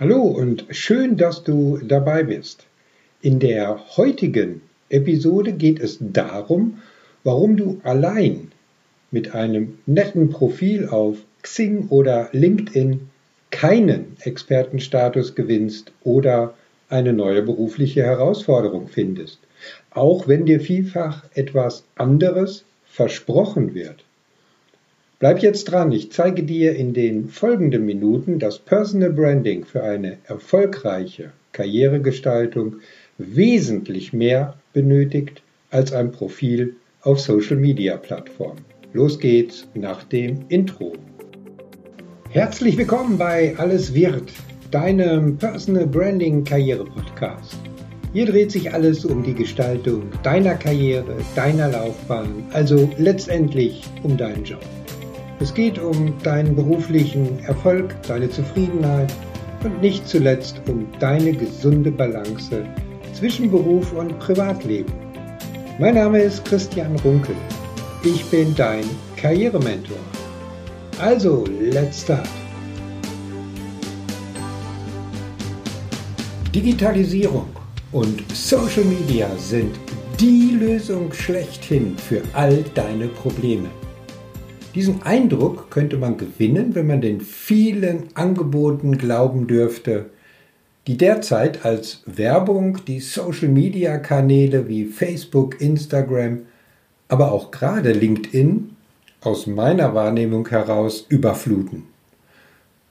Hallo und schön, dass du dabei bist. In der heutigen Episode geht es darum, warum du allein mit einem netten Profil auf Xing oder LinkedIn keinen Expertenstatus gewinnst oder eine neue berufliche Herausforderung findest, auch wenn dir vielfach etwas anderes versprochen wird. Bleib jetzt dran, ich zeige dir in den folgenden Minuten, dass Personal Branding für eine erfolgreiche Karrieregestaltung wesentlich mehr benötigt als ein Profil auf Social Media Plattformen. Los geht's nach dem Intro. Herzlich willkommen bei Alles wird, deinem Personal Branding Karriere Podcast. Hier dreht sich alles um die Gestaltung deiner Karriere, deiner Laufbahn, also letztendlich um deinen Job. Es geht um deinen beruflichen Erfolg, deine Zufriedenheit und nicht zuletzt um deine gesunde Balance zwischen Beruf und Privatleben. Mein Name ist Christian Runkel. Ich bin dein Karrierementor. Also, let's start. Digitalisierung und Social Media sind die Lösung schlechthin für all deine Probleme. Diesen Eindruck könnte man gewinnen, wenn man den vielen Angeboten glauben dürfte, die derzeit als Werbung die Social-Media-Kanäle wie Facebook, Instagram, aber auch gerade LinkedIn aus meiner Wahrnehmung heraus überfluten.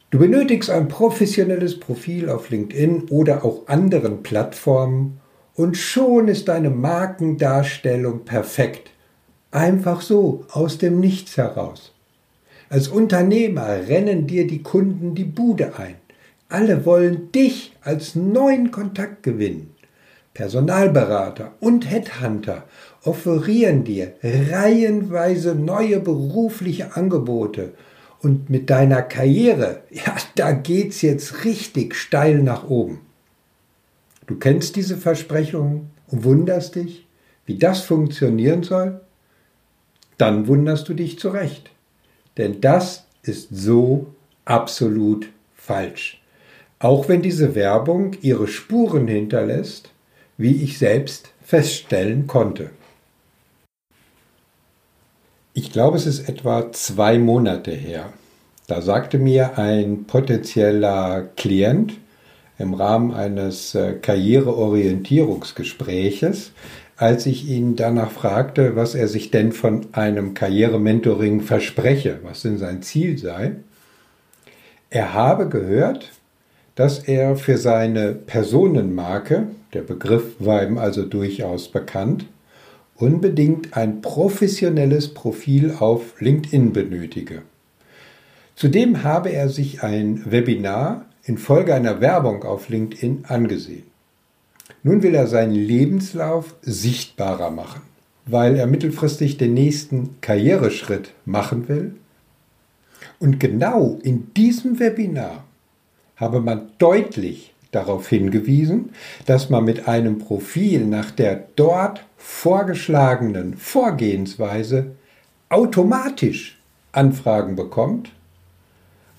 Du benötigst ein professionelles Profil auf LinkedIn oder auch anderen Plattformen und schon ist deine Markendarstellung perfekt. Einfach so, aus dem Nichts heraus. Als Unternehmer rennen dir die Kunden die Bude ein. Alle wollen dich als neuen Kontakt gewinnen. Personalberater und Headhunter offerieren dir reihenweise neue berufliche Angebote und mit deiner Karriere, ja, da geht's jetzt richtig steil nach oben. Du kennst diese Versprechungen und wunderst dich, wie das funktionieren soll? Dann wunderst du dich zurecht. Denn das ist so absolut falsch. Auch wenn diese Werbung ihre Spuren hinterlässt, wie ich selbst feststellen konnte. Ich glaube, es ist etwa zwei Monate her. Da sagte mir ein potenzieller Klient im Rahmen eines äh, Karriereorientierungsgespräches, als ich ihn danach fragte, was er sich denn von einem Karrierementoring verspreche, was denn sein Ziel sei. Er habe gehört, dass er für seine Personenmarke, der Begriff war ihm also durchaus bekannt, unbedingt ein professionelles Profil auf LinkedIn benötige. Zudem habe er sich ein Webinar infolge einer Werbung auf LinkedIn angesehen. Nun will er seinen Lebenslauf sichtbarer machen, weil er mittelfristig den nächsten Karriereschritt machen will. Und genau in diesem Webinar habe man deutlich darauf hingewiesen, dass man mit einem Profil nach der dort vorgeschlagenen Vorgehensweise automatisch Anfragen bekommt,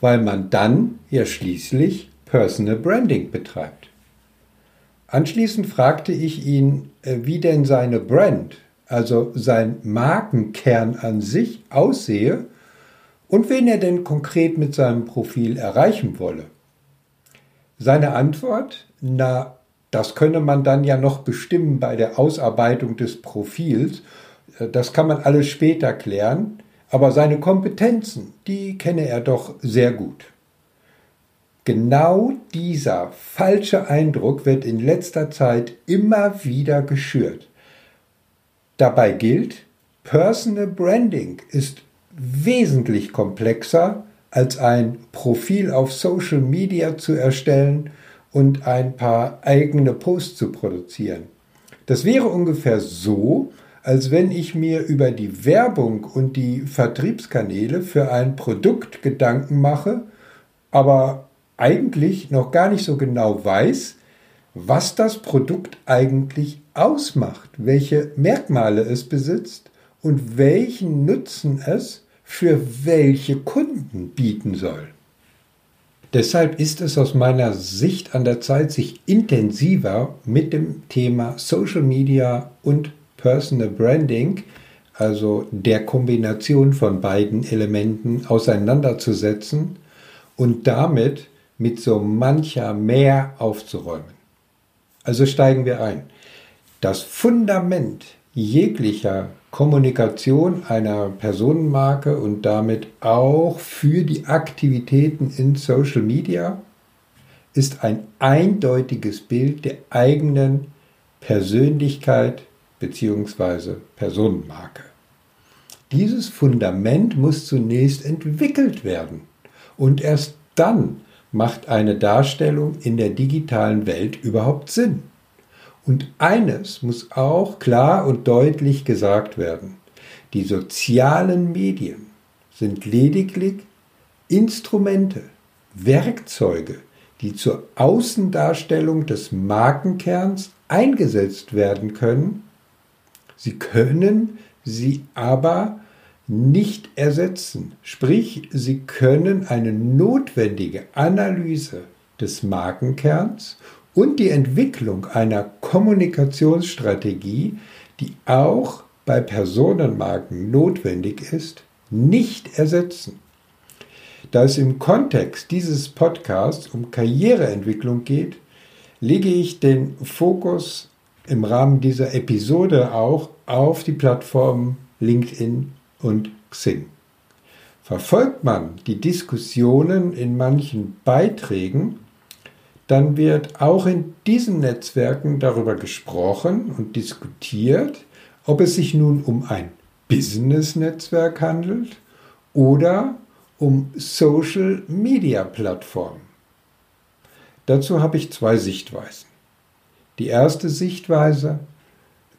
weil man dann ja schließlich Personal Branding betreibt. Anschließend fragte ich ihn, äh, wie denn seine Brand, also sein Markenkern an sich aussehe und wen er denn konkret mit seinem Profil erreichen wolle. Seine Antwort, na, das könne man dann ja noch bestimmen bei der Ausarbeitung des Profils, äh, das kann man alles später klären, aber seine Kompetenzen, die kenne er doch sehr gut. Genau dieser falsche Eindruck wird in letzter Zeit immer wieder geschürt. Dabei gilt, Personal Branding ist wesentlich komplexer als ein Profil auf Social Media zu erstellen und ein paar eigene Posts zu produzieren. Das wäre ungefähr so, als wenn ich mir über die Werbung und die Vertriebskanäle für ein Produkt Gedanken mache, aber eigentlich noch gar nicht so genau weiß, was das Produkt eigentlich ausmacht, welche Merkmale es besitzt und welchen Nutzen es für welche Kunden bieten soll. Deshalb ist es aus meiner Sicht an der Zeit, sich intensiver mit dem Thema Social Media und Personal Branding, also der Kombination von beiden Elementen, auseinanderzusetzen und damit mit so mancher mehr aufzuräumen. Also steigen wir ein. Das Fundament jeglicher Kommunikation einer Personenmarke und damit auch für die Aktivitäten in Social Media ist ein eindeutiges Bild der eigenen Persönlichkeit bzw. Personenmarke. Dieses Fundament muss zunächst entwickelt werden und erst dann macht eine Darstellung in der digitalen Welt überhaupt Sinn. Und eines muss auch klar und deutlich gesagt werden. Die sozialen Medien sind lediglich Instrumente, Werkzeuge, die zur Außendarstellung des Markenkerns eingesetzt werden können. Sie können sie aber nicht ersetzen. Sprich, sie können eine notwendige Analyse des Markenkerns und die Entwicklung einer Kommunikationsstrategie, die auch bei Personenmarken notwendig ist, nicht ersetzen. Da es im Kontext dieses Podcasts um Karriereentwicklung geht, lege ich den Fokus im Rahmen dieser Episode auch auf die Plattformen LinkedIn und Xing. Verfolgt man die Diskussionen in manchen Beiträgen, dann wird auch in diesen Netzwerken darüber gesprochen und diskutiert, ob es sich nun um ein Business-Netzwerk handelt oder um Social-Media-Plattformen. Dazu habe ich zwei Sichtweisen. Die erste Sichtweise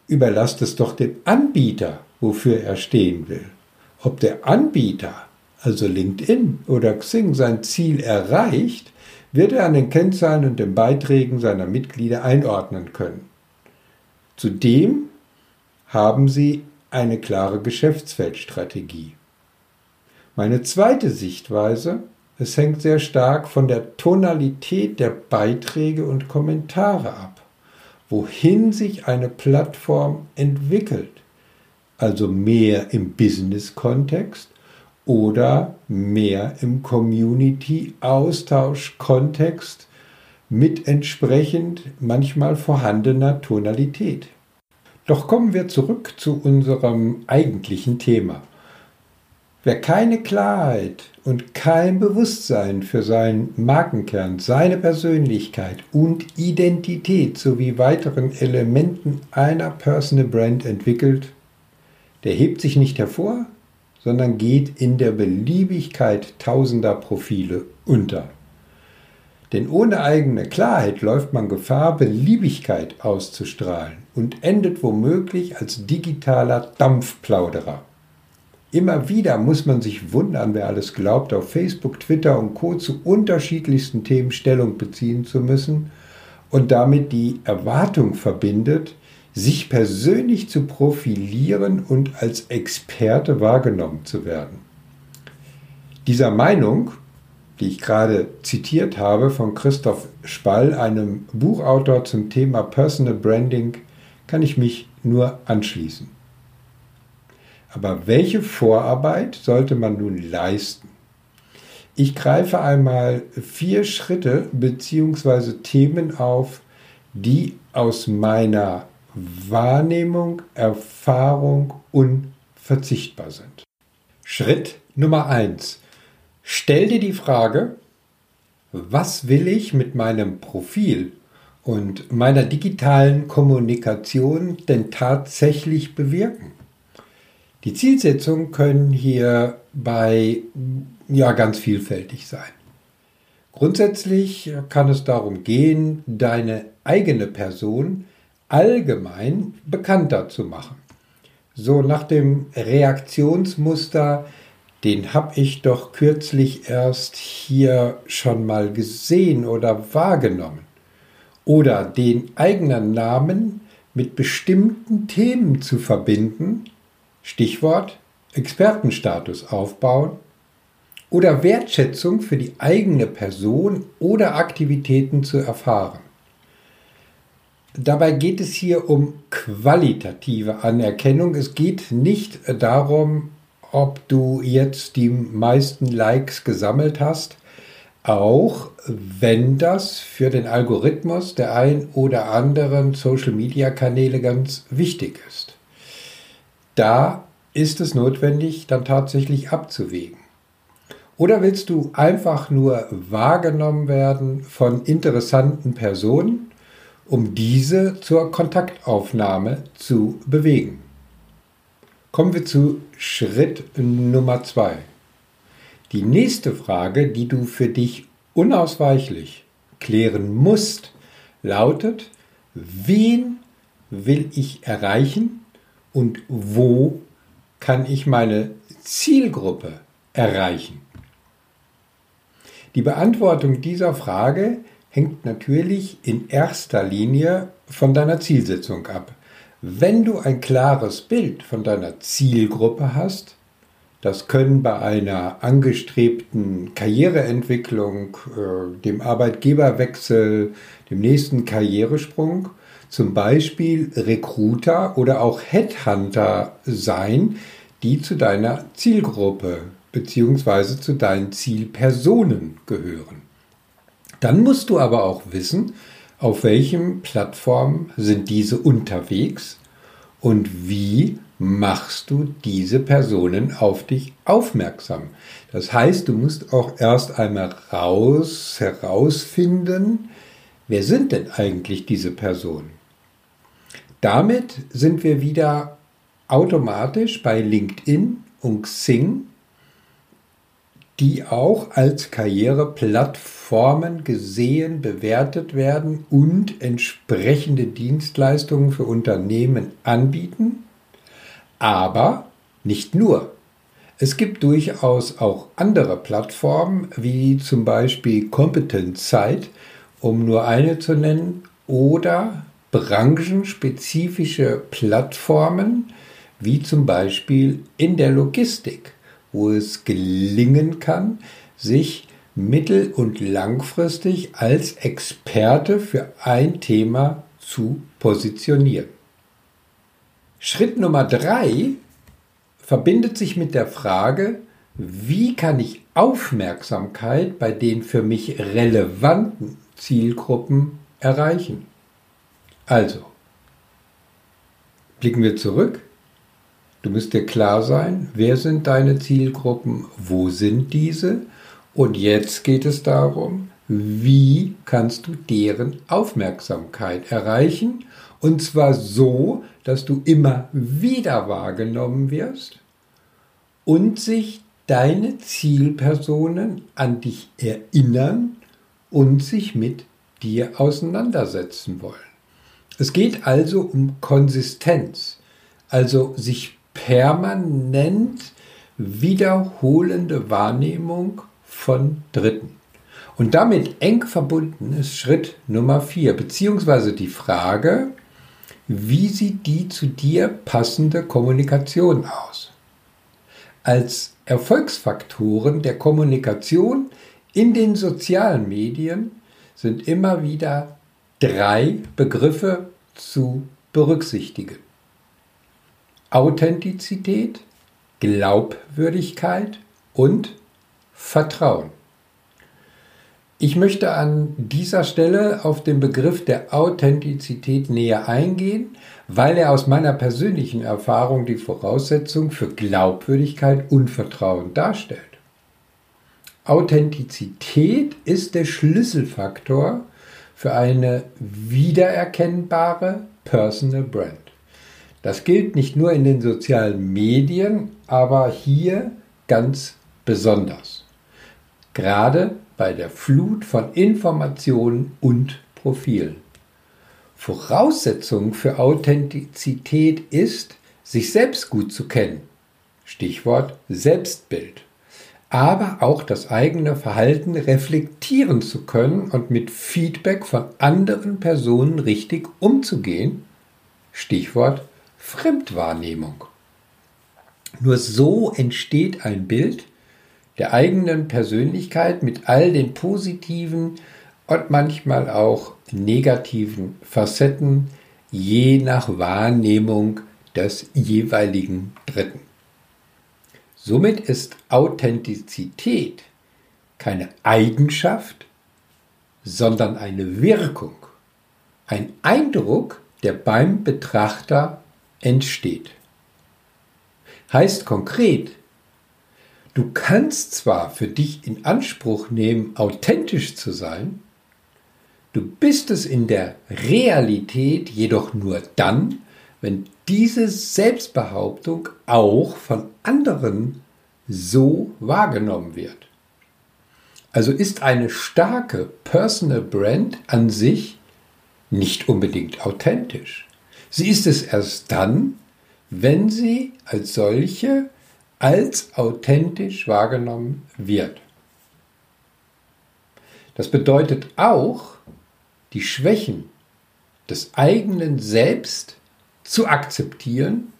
überlasst es doch dem Anbieter, wofür er stehen will. Ob der Anbieter, also LinkedIn oder Xing, sein Ziel erreicht, wird er an den Kennzahlen und den Beiträgen seiner Mitglieder einordnen können. Zudem haben sie eine klare Geschäftsfeldstrategie. Meine zweite Sichtweise, es hängt sehr stark von der Tonalität der Beiträge und Kommentare ab, wohin sich eine Plattform entwickelt, also mehr im Business-Kontext oder mehr im Community-Austausch-Kontext mit entsprechend manchmal vorhandener Tonalität. Doch kommen wir zurück zu unserem eigentlichen Thema. Wer keine Klarheit und kein Bewusstsein für seinen Markenkern, seine Persönlichkeit und Identität sowie weiteren Elementen einer Personal Brand entwickelt, der hebt sich nicht hervor, sondern geht in der Beliebigkeit tausender Profile unter. Denn ohne eigene Klarheit läuft man Gefahr, Beliebigkeit auszustrahlen und endet womöglich als digitaler Dampfplauderer. Immer wieder muss man sich wundern, wer alles glaubt, auf Facebook, Twitter und Co. zu unterschiedlichsten Themen Stellung beziehen zu müssen und damit die Erwartung verbindet, sich persönlich zu profilieren und als Experte wahrgenommen zu werden. Dieser Meinung, die ich gerade zitiert habe von Christoph Spall, einem Buchautor zum Thema Personal Branding, kann ich mich nur anschließen. Aber welche Vorarbeit sollte man nun leisten? Ich greife einmal vier Schritte bzw. Themen auf, die aus meiner Wahrnehmung, Erfahrung unverzichtbar sind. Schritt Nummer eins: Stell dir die Frage, was will ich mit meinem Profil und meiner digitalen Kommunikation denn tatsächlich bewirken? Die Zielsetzungen können hierbei ja ganz vielfältig sein. Grundsätzlich kann es darum gehen, deine eigene Person allgemein bekannter zu machen. So nach dem Reaktionsmuster, den habe ich doch kürzlich erst hier schon mal gesehen oder wahrgenommen. Oder den eigenen Namen mit bestimmten Themen zu verbinden, Stichwort Expertenstatus aufbauen oder Wertschätzung für die eigene Person oder Aktivitäten zu erfahren. Dabei geht es hier um qualitative Anerkennung. Es geht nicht darum, ob du jetzt die meisten Likes gesammelt hast, auch wenn das für den Algorithmus der ein oder anderen Social-Media-Kanäle ganz wichtig ist. Da ist es notwendig, dann tatsächlich abzuwägen. Oder willst du einfach nur wahrgenommen werden von interessanten Personen, um diese zur Kontaktaufnahme zu bewegen? Kommen wir zu Schritt Nummer zwei. Die nächste Frage, die du für dich unausweichlich klären musst, lautet, wen will ich erreichen und wo kann ich meine Zielgruppe erreichen? Die Beantwortung dieser Frage hängt natürlich in erster Linie von deiner Zielsetzung ab. Wenn du ein klares Bild von deiner Zielgruppe hast, das können bei einer angestrebten Karriereentwicklung, äh, dem Arbeitgeberwechsel, dem nächsten Karrieresprung zum Beispiel Recruiter oder auch Headhunter sein, die zu deiner Zielgruppe bzw. zu deinen Zielpersonen gehören. Dann musst du aber auch wissen, auf welchen Plattformen sind diese unterwegs und wie machst du diese Personen auf dich aufmerksam. Das heißt, du musst auch erst einmal raus herausfinden, wer sind denn eigentlich diese Personen? Damit sind wir wieder automatisch bei LinkedIn und Xing, die auch als Karriereplattformen gesehen, bewertet werden und entsprechende Dienstleistungen für Unternehmen anbieten. Aber nicht nur. Es gibt durchaus auch andere Plattformen, wie zum Beispiel Competence Site, um nur eine zu nennen, oder branchenspezifische Plattformen, wie zum Beispiel in der Logistik, wo es gelingen kann, sich mittel- und langfristig als Experte für ein Thema zu positionieren. Schritt Nummer drei verbindet sich mit der Frage, wie kann ich Aufmerksamkeit bei den für mich relevanten Zielgruppen erreichen? Also, blicken wir zurück. Du musst dir klar sein, wer sind deine Zielgruppen, wo sind diese und jetzt geht es darum, wie kannst du deren Aufmerksamkeit erreichen und zwar so, dass du immer wieder wahrgenommen wirst und sich deine Zielpersonen an dich erinnern und sich mit dir auseinandersetzen wollen. Es geht also um Konsistenz, also sich permanent wiederholende Wahrnehmung von Dritten. Und damit eng verbunden ist Schritt Nummer vier, beziehungsweise die Frage, wie sieht die zu dir passende Kommunikation aus? Als Erfolgsfaktoren der Kommunikation in den sozialen Medien sind immer wieder drei Begriffe zu berücksichtigen. Authentizität, Glaubwürdigkeit und Vertrauen. Ich möchte an dieser Stelle auf den Begriff der Authentizität näher eingehen, weil er aus meiner persönlichen Erfahrung die Voraussetzung für Glaubwürdigkeit und Vertrauen darstellt. Authentizität ist der Schlüsselfaktor für eine wiedererkennbare Personal Brand. Das gilt nicht nur in den sozialen Medien, aber hier ganz besonders. Gerade bei der Flut von Informationen und Profilen. Voraussetzung für Authentizität ist, sich selbst gut zu kennen. Stichwort Selbstbild. Aber auch das eigene Verhalten reflektieren zu können und mit Feedback von anderen Personen richtig umzugehen. Stichwort Fremdwahrnehmung. Nur so entsteht ein Bild, der eigenen Persönlichkeit mit all den positiven und manchmal auch negativen Facetten, je nach Wahrnehmung des jeweiligen Dritten. Somit ist Authentizität keine Eigenschaft, sondern eine Wirkung, ein Eindruck, der beim Betrachter entsteht. Heißt konkret, du kannst zwar für dich in Anspruch nehmen, authentisch zu sein, du bist es in der Realität jedoch nur dann, wenn diese Selbstbehauptung auch von anderen so wahrgenommen wird. Also ist eine starke Personal Brand an sich nicht unbedingt authentisch. Sie ist es erst dann, wenn sie als solche als authentisch wahrgenommen wird. Das bedeutet auch, die Schwächen des eigenen Selbst zu akzeptieren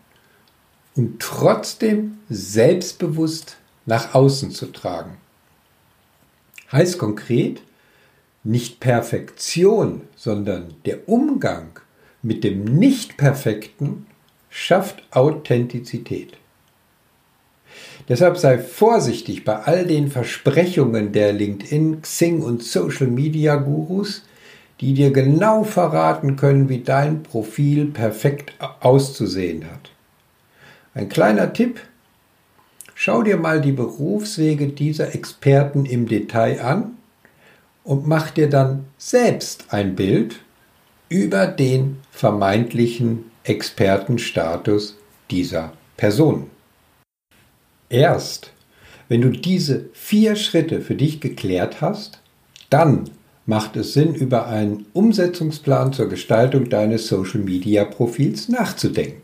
und trotzdem selbstbewusst nach außen zu tragen. Heißt konkret, nicht Perfektion, sondern der Umgang mit dem Nicht-Perfekten schafft Authentizität. Deshalb sei vorsichtig bei all den Versprechungen der LinkedIn, Xing und Social Media Gurus, die dir genau verraten können, wie dein Profil perfekt auszusehen hat. Ein kleiner Tipp. Schau dir mal die Berufswege dieser Experten im Detail an und mach dir dann selbst ein Bild über den vermeintlichen Expertenstatus dieser Person. Erst wenn du diese vier Schritte für dich geklärt hast, dann macht es Sinn, über einen Umsetzungsplan zur Gestaltung deines Social-Media-Profils nachzudenken.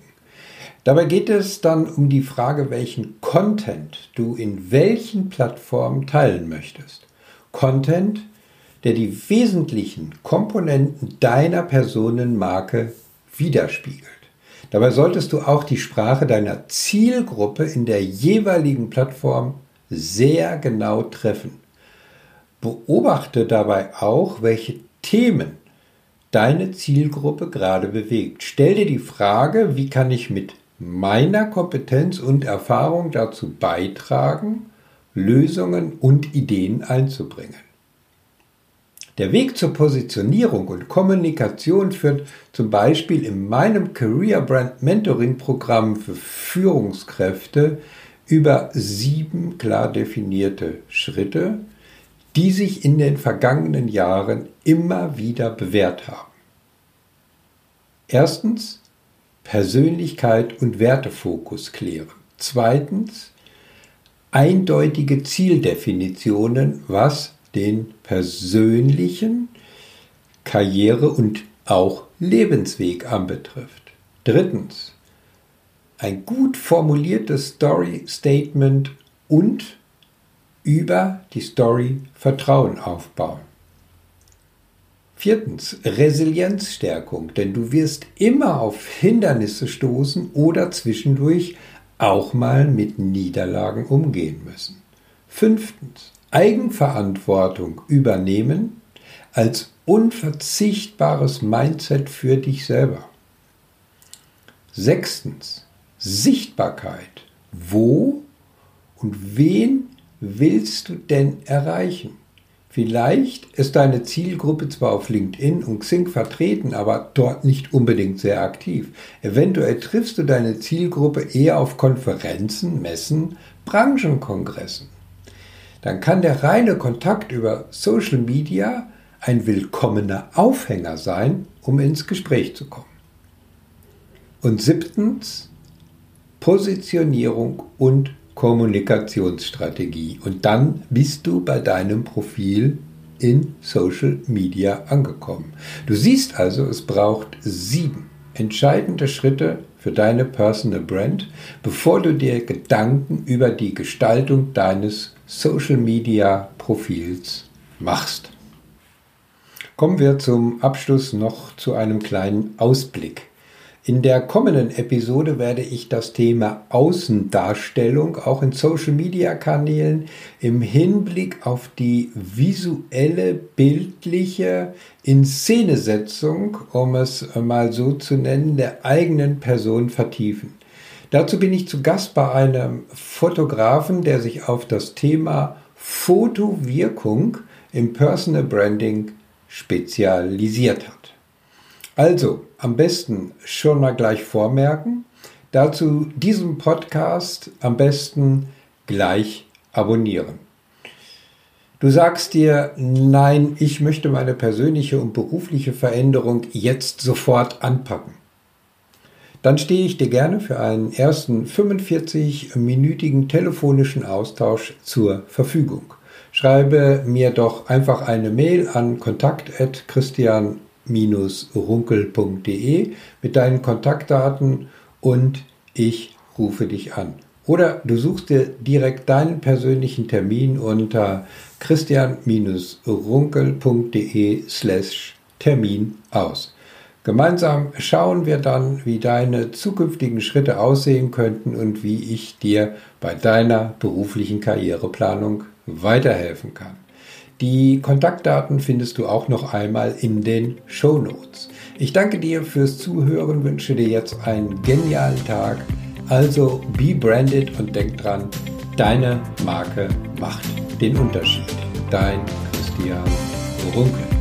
Dabei geht es dann um die Frage, welchen Content du in welchen Plattformen teilen möchtest. Content, der die wesentlichen Komponenten deiner Personenmarke widerspiegelt. Dabei solltest du auch die Sprache deiner Zielgruppe in der jeweiligen Plattform sehr genau treffen. Beobachte dabei auch, welche Themen deine Zielgruppe gerade bewegt. Stell dir die Frage, wie kann ich mit meiner Kompetenz und Erfahrung dazu beitragen, Lösungen und Ideen einzubringen. Der Weg zur Positionierung und Kommunikation führt zum Beispiel in meinem Career Brand Mentoring Programm für Führungskräfte über sieben klar definierte Schritte, die sich in den vergangenen Jahren immer wieder bewährt haben. Erstens Persönlichkeit und Wertefokus klären. Zweitens eindeutige Zieldefinitionen, was den persönlichen Karriere- und auch Lebensweg anbetrifft. Drittens, ein gut formuliertes Story-Statement und über die Story Vertrauen aufbauen. Viertens, Resilienzstärkung, denn du wirst immer auf Hindernisse stoßen oder zwischendurch auch mal mit Niederlagen umgehen müssen. Fünftens, Eigenverantwortung übernehmen als unverzichtbares Mindset für dich selber. Sechstens, Sichtbarkeit. Wo und wen willst du denn erreichen? Vielleicht ist deine Zielgruppe zwar auf LinkedIn und Xing vertreten, aber dort nicht unbedingt sehr aktiv. Eventuell triffst du deine Zielgruppe eher auf Konferenzen, Messen, Branchenkongressen dann kann der reine Kontakt über Social Media ein willkommener Aufhänger sein, um ins Gespräch zu kommen. Und siebtens, Positionierung und Kommunikationsstrategie. Und dann bist du bei deinem Profil in Social Media angekommen. Du siehst also, es braucht sieben entscheidende Schritte für deine Personal Brand, bevor du dir Gedanken über die Gestaltung deines Social Media Profils machst. Kommen wir zum Abschluss noch zu einem kleinen Ausblick. In der kommenden Episode werde ich das Thema Außendarstellung auch in Social-Media-Kanälen im Hinblick auf die visuelle, bildliche Inszenesetzung, um es mal so zu nennen, der eigenen Person vertiefen. Dazu bin ich zu Gast bei einem Fotografen, der sich auf das Thema Fotowirkung im Personal Branding spezialisiert hat. Also, am besten schon mal gleich vormerken. Dazu diesen Podcast am besten gleich abonnieren. Du sagst dir, nein, ich möchte meine persönliche und berufliche Veränderung jetzt sofort anpacken. Dann stehe ich dir gerne für einen ersten 45-minütigen telefonischen Austausch zur Verfügung. Schreibe mir doch einfach eine Mail an kontakt.christian runkel.de mit deinen Kontaktdaten und ich rufe dich an. Oder du suchst dir direkt deinen persönlichen Termin unter christian-runkel.de slash Termin aus. Gemeinsam schauen wir dann, wie deine zukünftigen Schritte aussehen könnten und wie ich dir bei deiner beruflichen Karriereplanung weiterhelfen kann. Die Kontaktdaten findest du auch noch einmal in den Show Notes. Ich danke dir fürs Zuhören, wünsche dir jetzt einen genialen Tag. Also be branded und denk dran, deine Marke macht den Unterschied. Dein Christian Runkel.